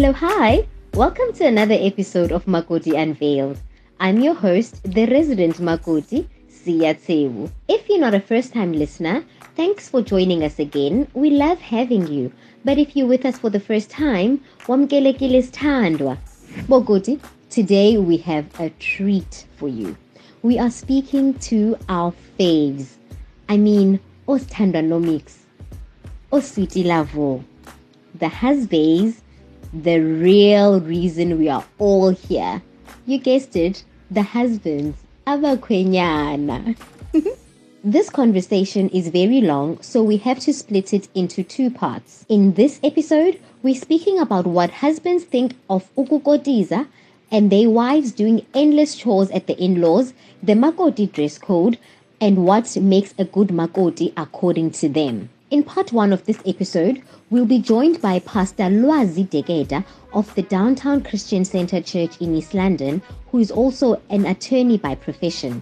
Hello, hi. Welcome to another episode of Makoti Unveiled. I'm your host, the resident Makoti, Siya. If you're not a first time listener, thanks for joining us again. We love having you. But if you're with us for the first time, wamkelekile tandwa. Bogoti, today we have a treat for you. We are speaking to our faves. I mean, Ostanda Nomics, Osweetie Lavo, the husbands, the real reason we are all here. You guessed it, the husbands, abakwenyana. This conversation is very long, so we have to split it into two parts. In this episode, we're speaking about what husbands think of ukukotiza and their wives doing endless chores at the in-laws, the makoti dress code, and what makes a good makoti according to them. In part one of this episode, we'll be joined by Pastor Lwazi Degeda of the Downtown Christian Center Church in East London, who is also an attorney by profession.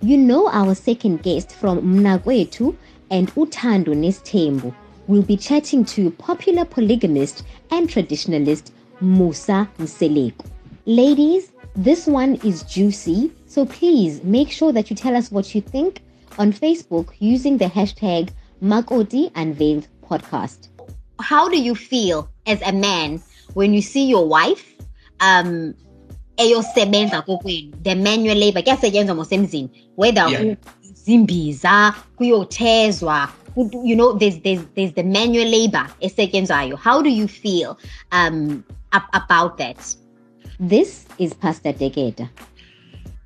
You know our second guest from Mnakwethu and Uthando Nes'thembu will be chatting to popular polygamist and traditionalist Musa Mseleko. Ladies, this one is juicy, so please make sure that you tell us what you think on Facebook using the hashtag Makoti Unveiled Podcast. How do you feel as a man when you see your wife um eyosebenza kokwenu the manual labor kuyasetyenzwa ngosemzini whether Yeah. zimbiza kuyothezwa ku- you know there's there's there's the manual labor esetyenzwayo how do you feel um ab- about that this is pastor Degeda.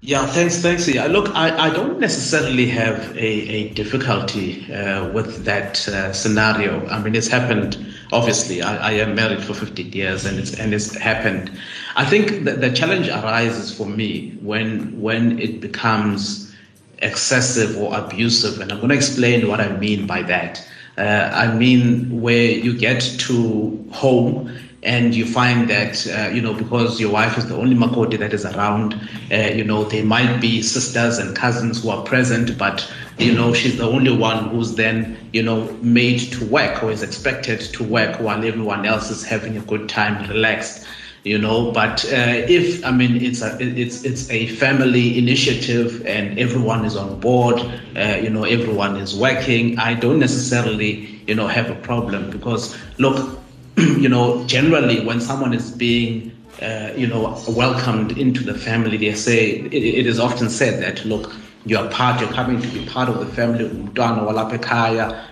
Yeah, thanks, thanks. Yeah, look, I, I don't necessarily have a, a difficulty uh, with that uh, scenario. I mean, it's happened. Obviously, I, I am married for 15 years, and it's and it's happened. I think that the challenge arises for me when when it becomes excessive or abusive, and I'm going to explain what I mean by that. Uh, I mean where you get to home and you find that uh, you know because your wife is the only makoti that is around uh, you know there might be sisters and cousins who are present but you know she's the only one who's then you know made to work or is expected to work while everyone else is having a good time relaxed you know. But uh, if i mean it's a it's it's a family initiative and everyone is on board uh, you know everyone is working i don't necessarily you know have a problem because look you know, generally when someone is being, uh, you know, welcomed into the family, they say it, it is often said that look, you are part, you're coming to be part of the family.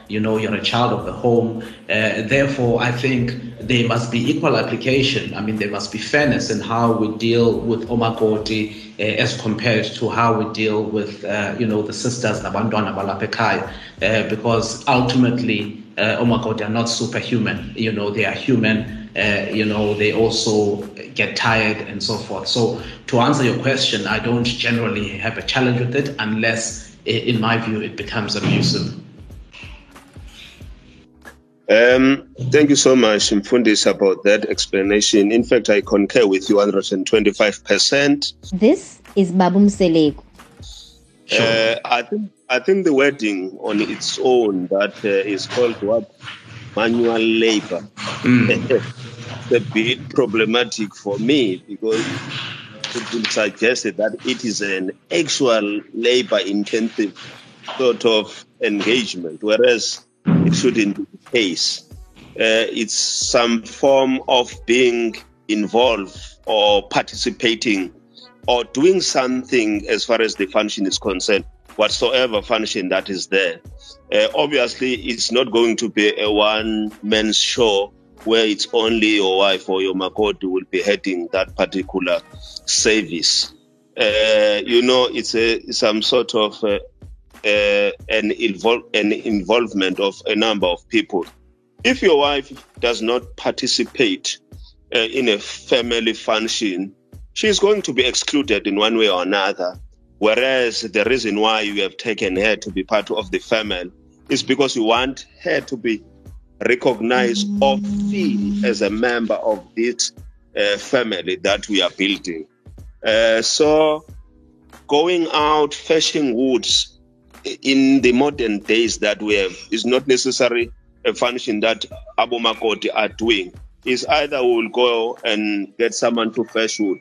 You know, you're a child of the home. Uh, therefore, I think there must be equal application. I mean, there must be fairness in how we deal with omakoti uh, as compared to how we deal with, uh, you know, the sisters, nabantwana balapha ekhaya, uh, because ultimately uh, They are not superhuman. You know, they are human. Uh, you know, they also get tired and so forth. So, to answer your question, I don't generally have a challenge with it unless, in my view, it becomes abusive. Um, thank you so much, Mfundis, about that explanation. In fact, I concur with you 125%. This is Babum Mseleko. Sure. Uh, I think I think the wording on its own that uh, is called what manual labor. it's a bit problematic for me because it will suggest that it is an actual labor intensive sort of engagement, whereas it shouldn't be the case. Uh, it's some form of being involved or participating or doing something as far as the function is concerned, whatsoever function that is there. Uh, obviously, it's not going to be a one man show where it's only your wife or your makoti will be heading that particular service. Uh, you know, it's a some sort of uh, uh, an, invol- an involvement of a number of people. If your wife does not participate uh, in a family function, she's going to be excluded in one way or another. Whereas the reason why you have taken her to be part of the family is because you want her to be recognized or feel as a member of this uh, family that we are building. Uh, so, going out fetching woods in the modern days that we have is not necessarily a function that Abu Makoti are doing is either we'll go and get someone to fetch wood.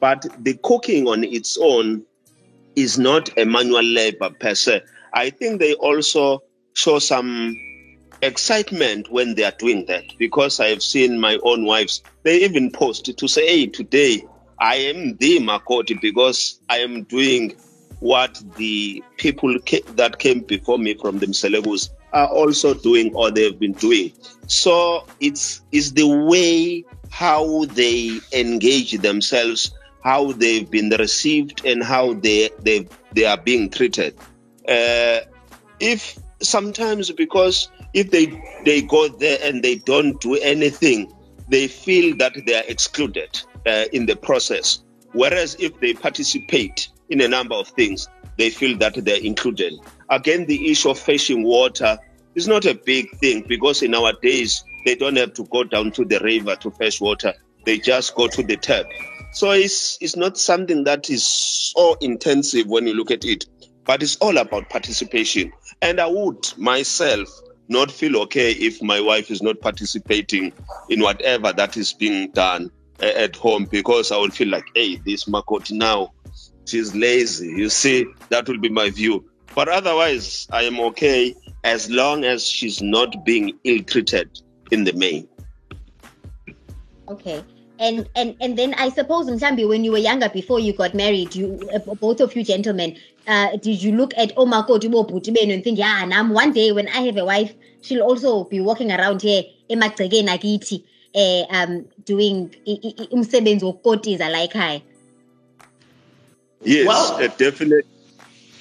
But the cooking on its own is not a manual labor per se. I think they also show some excitement when they are doing that because I've seen my own wives, they even post to say, hey, today I am the Makoti because I am doing what the people that came before me from the Mselebus are also doing or they've been doing. So it's, it's the way how they engage themselves, how they've been received, and how they, they, they are being treated. Uh, if sometimes because if they they go there and they don't do anything, they feel that they are excluded uh, in the process. Whereas if they participate in a number of things, they feel that they're included. Again, the issue of fetching water is not a big thing because in our days they don't have to go down to the river to fetch water. They just go to the tap. So it's it's not something that is so intensive when you look at it, but it's all about participation. And I would myself not feel okay if my wife is not participating in whatever that is being done at home because I will feel like, hey, this Makoti now, she's lazy. You see, that will be my view. But otherwise, I am okay as long as she's not being ill treated in the main. Okay and and and then I suppose Mtambi, when you were younger before you got married, you uh, both of you gentlemen, uh, did you look at oh my Omakoti Botibeno and think, yeah, and I'm one day when I have a wife, she'll also be walking around here emagcekeni akithi uh, um doing umsebenzi wokukotiza like I. Yes, well, uh, definitely.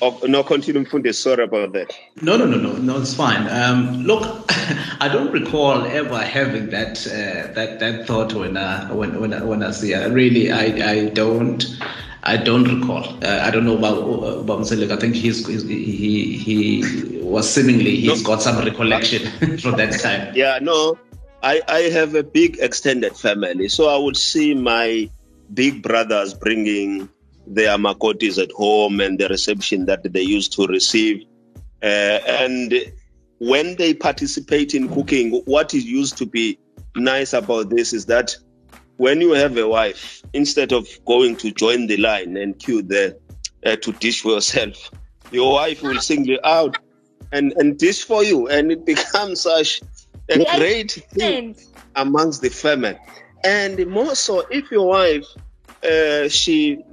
Oh, no, continue, Mfunde. Sorry about that. No, no, no, no, no. It's fine. Um, look, I don't recall ever having that uh, that that thought when uh, when when I, when I see. Uh, really, I I don't. I don't recall. Uh, I don't know about about Mseleko. I think he's, he's, he he was seemingly he's no. got some recollection from that time. Yeah, no, I I have a big extended family, so I would see my big brothers bringing their makotis at home and the reception that they used to receive. Uh, and when they participate in cooking, what is used to be nice about this is that when you have a wife, instead of going to join the line and queue there uh, to dish for yourself, your wife will single you out and, and dish for you. And it becomes such a yes. great thing amongst the family. And more so, if your wife, uh, she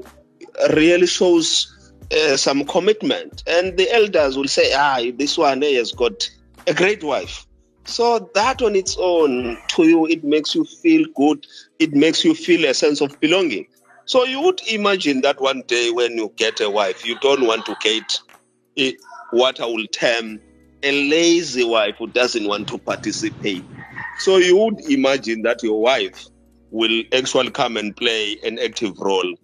really shows uh, some commitment. And the elders will say, ah, this one has got a great wife. So that on its own, to you, it makes you feel good. It makes you feel a sense of belonging. So you would imagine that one day when you get a wife, you don't want to get what I will term a lazy wife who doesn't want to participate. So you would imagine that your wife will actually come and play an active role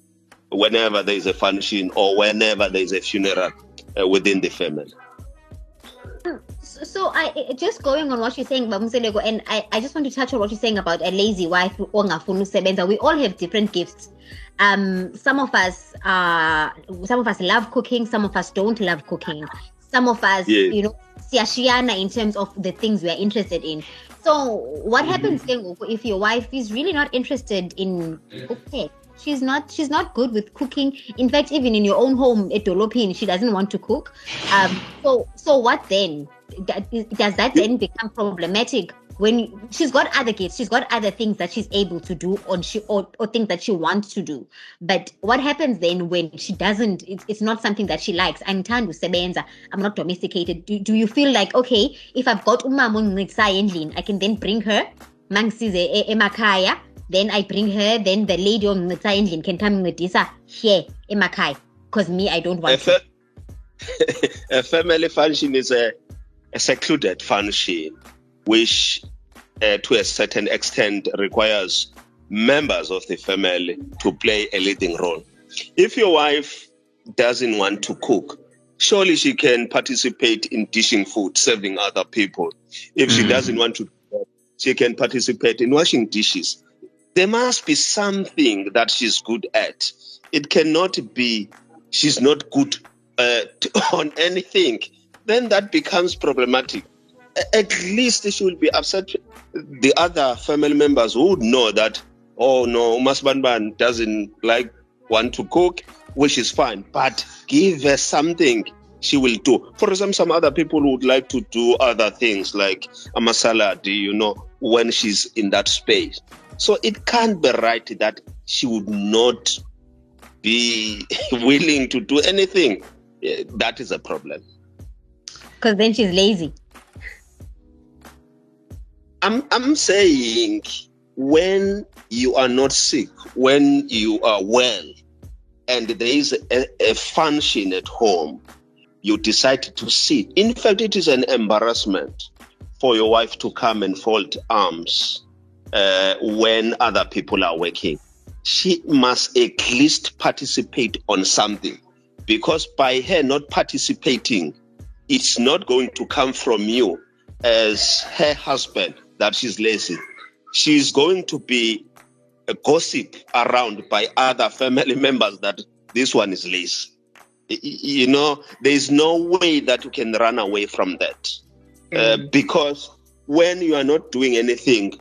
whenever there is a function or whenever there is a funeral uh, within the family. So I just going on what you're saying about Mseleko, and I, I just want to touch on what you're saying about a lazy wife We all have different gifts. Um, some of us uh some of us love cooking, some of us don't love cooking. Some of us, yes. you know, siashiana in terms of the things we are interested in. So what mm-hmm. happens if your wife is really not interested in cooking? She's not she's not good with cooking. In fact even in your own home at dolopin she doesn't want to cook. Um so so what then? Does that then become problematic when she's got other kids she's got other things that she's able to do or she or, or things that she wants to do? But what happens then when she doesn't it's, it's not something that she likes? I'm to sebenza i'm not domesticated. Do, do you feel like okay if i've got umama i can then bring her mangisize emakhaya then I bring her, then the lady on the endlini can come ngincedisa here emakhaya because me I don't want a, fa- a family function is a, a secluded function which uh, to a certain extent requires members of the family to play a leading role. If your wife doesn't want to cook, surely she can participate in dishing food, serving other people. If mm. she doesn't want to, she can participate in washing dishes there must be something that she's good at. It cannot be she's not good uh, on anything. Then that becomes problematic. at least she will be upset. The other family members would know that, oh no, Umasbanban doesn't like want to cook, which is fine, but give her something she will do. For example, some other people would like to do other things like a masala, do you know, when she's in that space. So it can't be right that she would not be willing to do anything. That is a problem. Because then she's lazy. I'm I'm saying when you are not sick, when you are well, and there is a, a function at home, you decide to sit. In fact, it is an embarrassment for your wife to come and fold arms uh, when other people are working. She must at least participate on something because by her not participating, it's not going to come from you as her husband that she's lazy. She's going to be a gossip around by other family members that this one is lazy. You know, there is no way that you can run away from that. Uh, mm. Uh, because when you are not doing anything,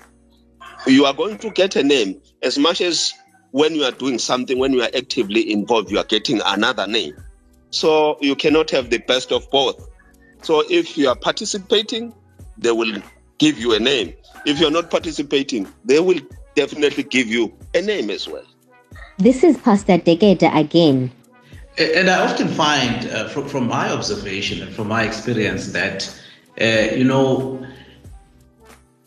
you are going to get a name as much as when you are doing something, when you are actively involved, you are getting another name. So you cannot have the best of both. So if you are participating, they will give you a name. If you're not participating, they will definitely give you a name as well. This is Pastor Deketa again. And I often find, uh, from, from my observation and from my experience, that, uh, you know,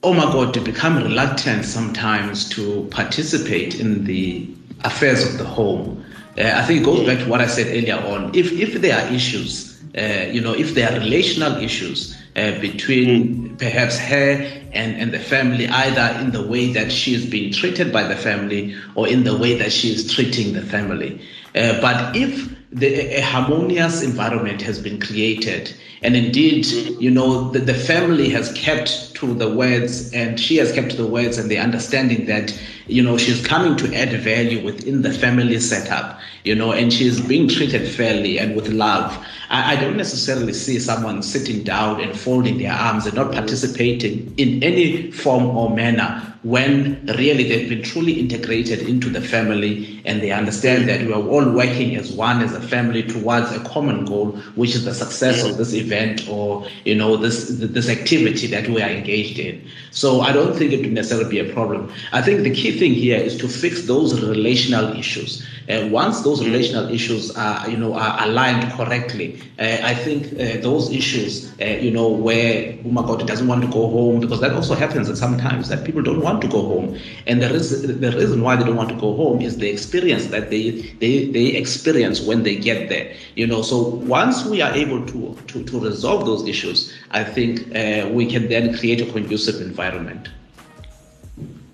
oh my God, to become reluctant sometimes to participate in the affairs of the home. Uh, I think it goes back to what I said earlier on. If if there are issues, uh, you know, if there are relational issues uh, between perhaps her and, and the family, either in the way that she is being treated by the family or in the way that she is treating the family. Uh, but if the, a harmonious environment has been created and indeed, you know, the, the family has kept to the words and she has kept the words and the understanding that, you know, she's coming to add value within the family setup, you know, and she's being treated fairly and with love. I, I don't necessarily see someone sitting down and folding their arms and not participating in any form or manner when really they've been truly integrated into the family and they understand that we are all working as one as a family towards a common goal which is the success of this event or you know this this activity that we are engaged in so i don't think it would necessarily be a problem i think the key thing here is to fix those relational issues and once those relational issues are you know are aligned correctly uh, i think uh, those issues uh, you know where oh my god doesn't want to go home because that also happens sometimes that people don't want want to go home. And the reason, the reason why they don't want to go home is the experience that they, they, they experience when they get there. You know, so once we are able to, to, to resolve those issues, I think uh, we can then create a conducive environment.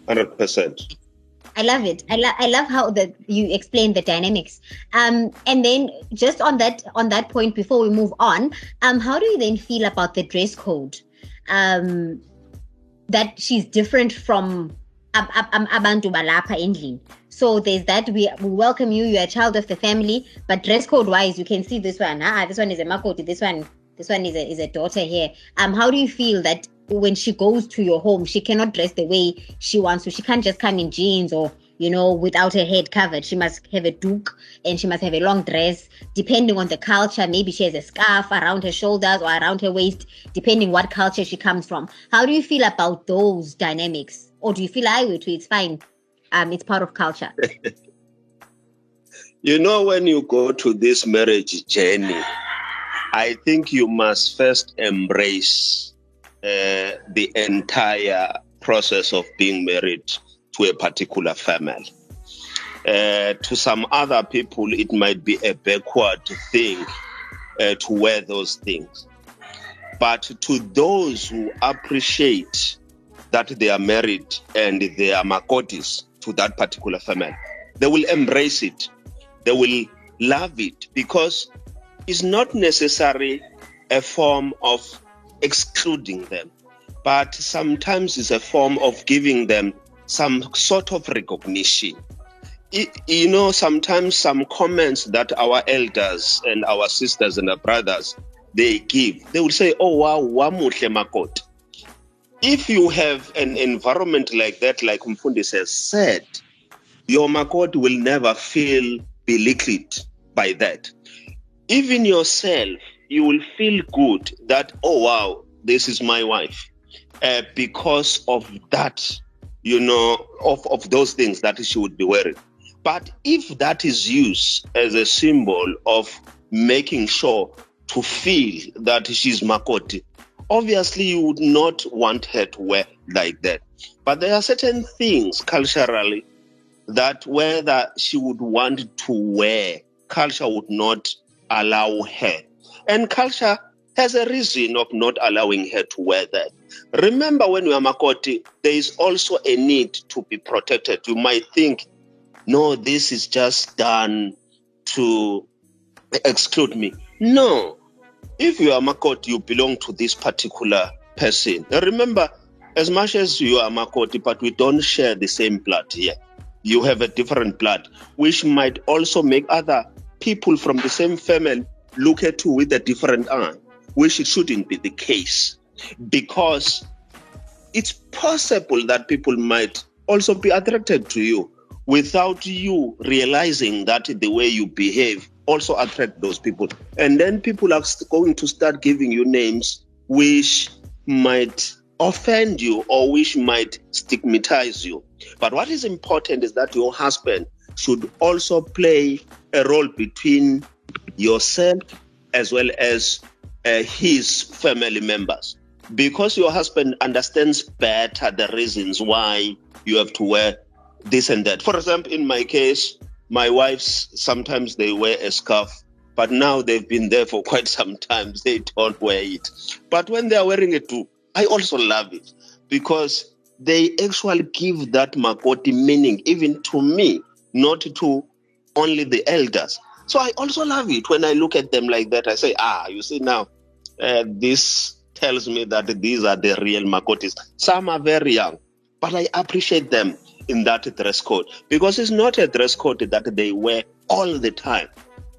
100%. I love it. I, lo- I love how that you explain the dynamics. Um, and then just on that on that point, before we move on, um, how do you then feel about the dress code? Um, that she's different from abantu balapha endlini so there's that we, we welcome you you're a child of the family but dress code wise you can see this one ah this one is a makoti this one this one is a, is a daughter here um how do you feel that when she goes to your home she cannot dress the way she wants to she can't just come in jeans or you know, without her head covered. She must have a doek and she must have a long dress. Depending on the culture, maybe she has a scarf around her shoulders or around her waist, depending what culture she comes from. How do you feel about those dynamics? Or do you feel I would it's fine? Um, it's part of culture. you know, when you go to this marriage journey, I think you must first embrace uh, the entire process of being married to a particular family. Uh, to some other people, it might be a backward thing uh, to wear those things. But to those who appreciate that they are married and they are makotis to that particular family, they will embrace it. They will love it because it's not necessarily a form of excluding them, but sometimes it's a form of giving them some sort of recognition. It, you know, sometimes some comments that our elders and our sisters and our brothers they give, they will say, Oh wow, wamuhle makot. If you have an environment like that, like Mfundi has said, your makot will never feel belittled by that. Even yourself, you will feel good that, oh wow, this is my wife. Uh, because of that, you know, of, of those things that she would be wearing. But if that is used as a symbol of making sure to feel that she's Makoti, obviously you would not want her to wear like that. But there are certain things culturally that whether she would want to wear, culture would not allow her. And culture has a reason of not allowing her to wear that. Remember, when you are Makoti, there is also a need to be protected. You might think, no, this is just done to exclude me. No. If you are Makoti, you belong to this particular person. Now remember, as much as you are Makoti, but we don't share the same blood here. You have a different blood, which might also make other people from the same family look at you with a different eye, which shouldn't be the case. Because it's possible that people might also be attracted to you without you realizing that the way you behave also attract those people. And then people are going to start giving you names which might offend you or which might stigmatize you. But what is important is that your husband should also play a role between yourself as well as uh, his family members. Because your husband understands better the reasons why you have to wear this and that. For example, in my case, my wife's sometimes they wear a scarf, but now they've been there for quite some time. They don't wear it. But when they are wearing it too, I also love it because they actually give that Makoti meaning even to me, not to only the elders. So I also love it when I look at them like that. I say, ah, you see now, uh, this tells me that these are the real Makotis. Some are very young, but I appreciate them in that dress code because it's not a dress code that they wear all the time.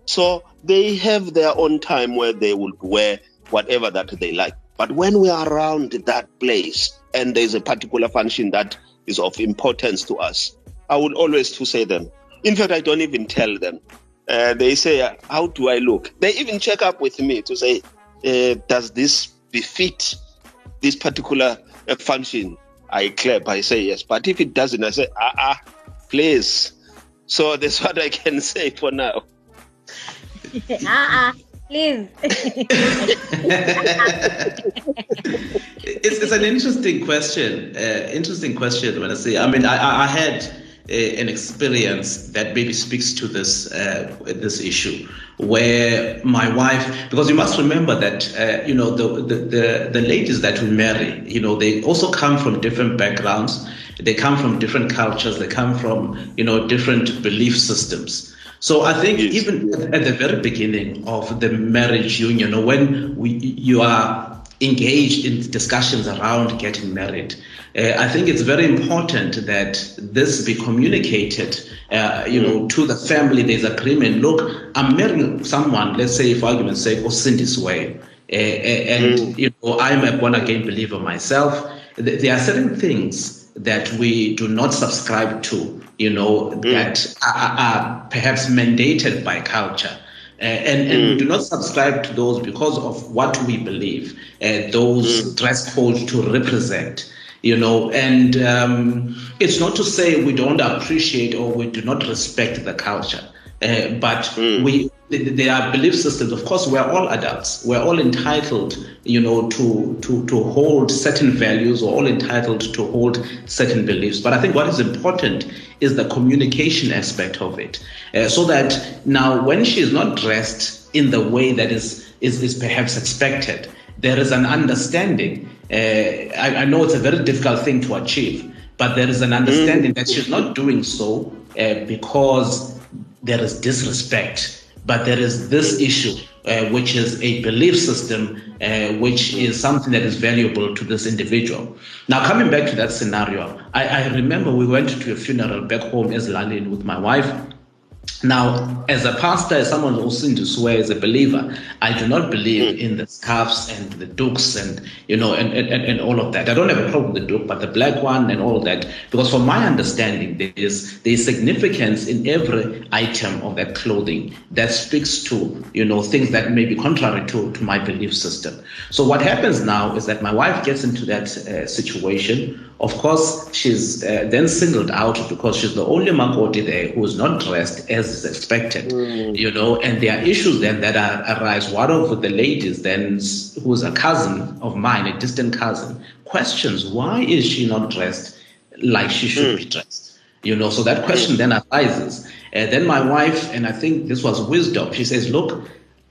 So they have their own time where they will wear whatever that they like. But when we are around that place and there's a particular function that is of importance to us, I would always to say them. In fact, I don't even tell them. Uh, they say, "How do I look?" They even check up with me to say, uh, "Does this befit this particular uh, function?" I clap, I say yes. But if it doesn't, I say, ah, ah, please. So that's what I can say for now. ah, ah, please. it's, it's an interesting question. Uh, interesting question when I say, I mean, I, I had an experience that maybe speaks to this uh, this issue where my wife because you must remember that uh, you know the, the, the the ladies that we marry you know they also come from different backgrounds. They come from different cultures. They come from you know different belief systems. So I think even at the very beginning of the marriage union, when we, you are engaged in discussions around getting married, uh, I think it's very important that this be communicated, uh, you know, to the family. There's agreement. Look, I'm marrying someone. Let's say, for argument's sake, Sindiswa, uh, uh, and mm. you know, I'm a born again believer myself. There are certain things that we do not subscribe to, you know, mm. that are, are, perhaps mandated by culture. Uh, and, and mm. we do not subscribe to those because of what we believe uh, those mm. dress codes to represent you know and um, it's not to say we don't appreciate or we do not respect the culture uh, but mm. we there are belief systems. Of course we're all adults. We're all entitled you know to to to hold certain values. Or all entitled to hold certain beliefs. But i think what is important is the communication aspect of it. Uh, so that now when she is not dressed in the way that is is, is perhaps expected there is an understanding. Uh, I, I, know it's a very difficult thing to achieve, but there is an understanding mm. that she's not doing so uh, because there is disrespect, but there is this issue, uh, which is a belief system, uh, which is something that is valuable to this individual. Now, coming back to that scenario, I, I remember we went to a funeral back home as Lalin with my wife. Now, as a pastor, as someone who seems to swear as a believer, I do not believe Mm. in the scarves and the doeks and you know and, and, and all of that. I don't have a problem with the doek, but the black one and all that, because from my understanding, there is there is significance in every item of that clothing that speaks to you know things that may be contrary to, to my belief system. So what happens now is that my wife gets into that uh, situation. Of course, she's uh, then singled out because she's the only Makoti there who is not dressed as is expected, you know, and there are issues then that are, arise. One of the ladies then, who's a cousin of mine, a distant cousin, questions why is she not dressed like she should be dressed? You know, so that question then arises. And then my wife, and I think this was wisdom, she says, look,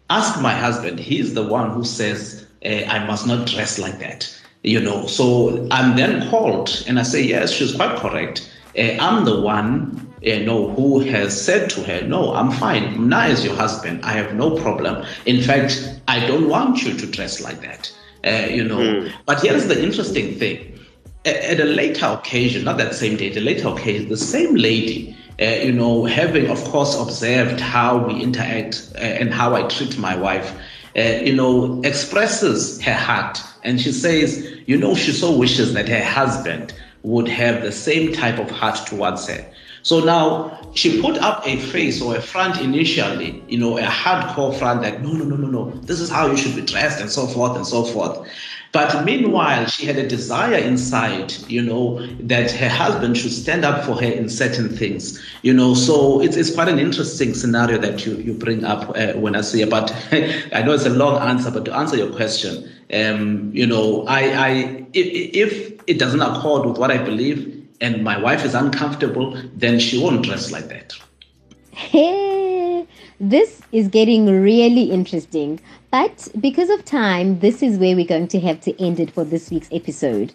ask my husband. He's the one who says, eh, I must not dress like that. You know, so I'm then called and I say, yes, she's quite correct. Eh, I'm the one, you know, who has said to her, no, I'm fine. Mna is your husband. I have no problem. In fact, I don't want you to dress like that. Uh, you know, but here's the interesting thing. At a later occasion, not that same day, a later occasion, the same lady, uh, you know, having of course observed how we interact uh, and how I treat my wife, uh, you know, expresses her heart and she says, you know, she so wishes that her husband would have the same type of heart towards her. So now she put up a face or a front initially, you know, a hardcore front that no, no, no, no, no, this is how you should be dressed and so forth and so forth. But meanwhile, she had a desire inside, you know, that her husband should stand up for her in certain things, you know. So it's, it's quite an interesting scenario that you, you bring up uh, when I say, but I know it's a long answer, but to answer your question, um, you know, I, I if, if it doesn't accord with what I believe and my wife is uncomfortable, then she won't dress like that. Hey, this is getting really interesting. But because of time, this is where we're going to have to end it for this week's episode.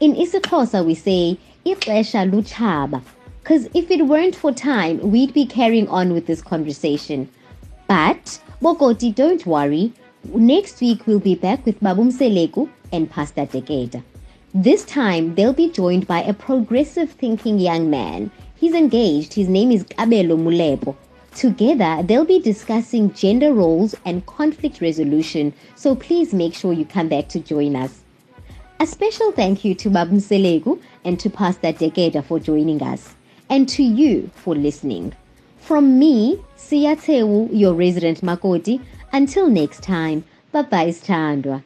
In isiXhosa, we say, "Ixesha luchaba," because if it weren't for time, we'd be carrying on with this conversation. But, Bokoti, don't worry. Next week, we'll be back with Babum Seleku and Pastor Dekeda. This time, they'll be joined by a progressive thinking young man. He's engaged. His name is Kabelo Mulepo. Together, they'll be discussing gender roles and conflict resolution, so please make sure you come back to join us. A special thank you to Babum Selegu and to Pastor Dekeda for joining us, and to you for listening. From me, Siya Tewu, your resident Makoti, until next time, bye bye, Standwa.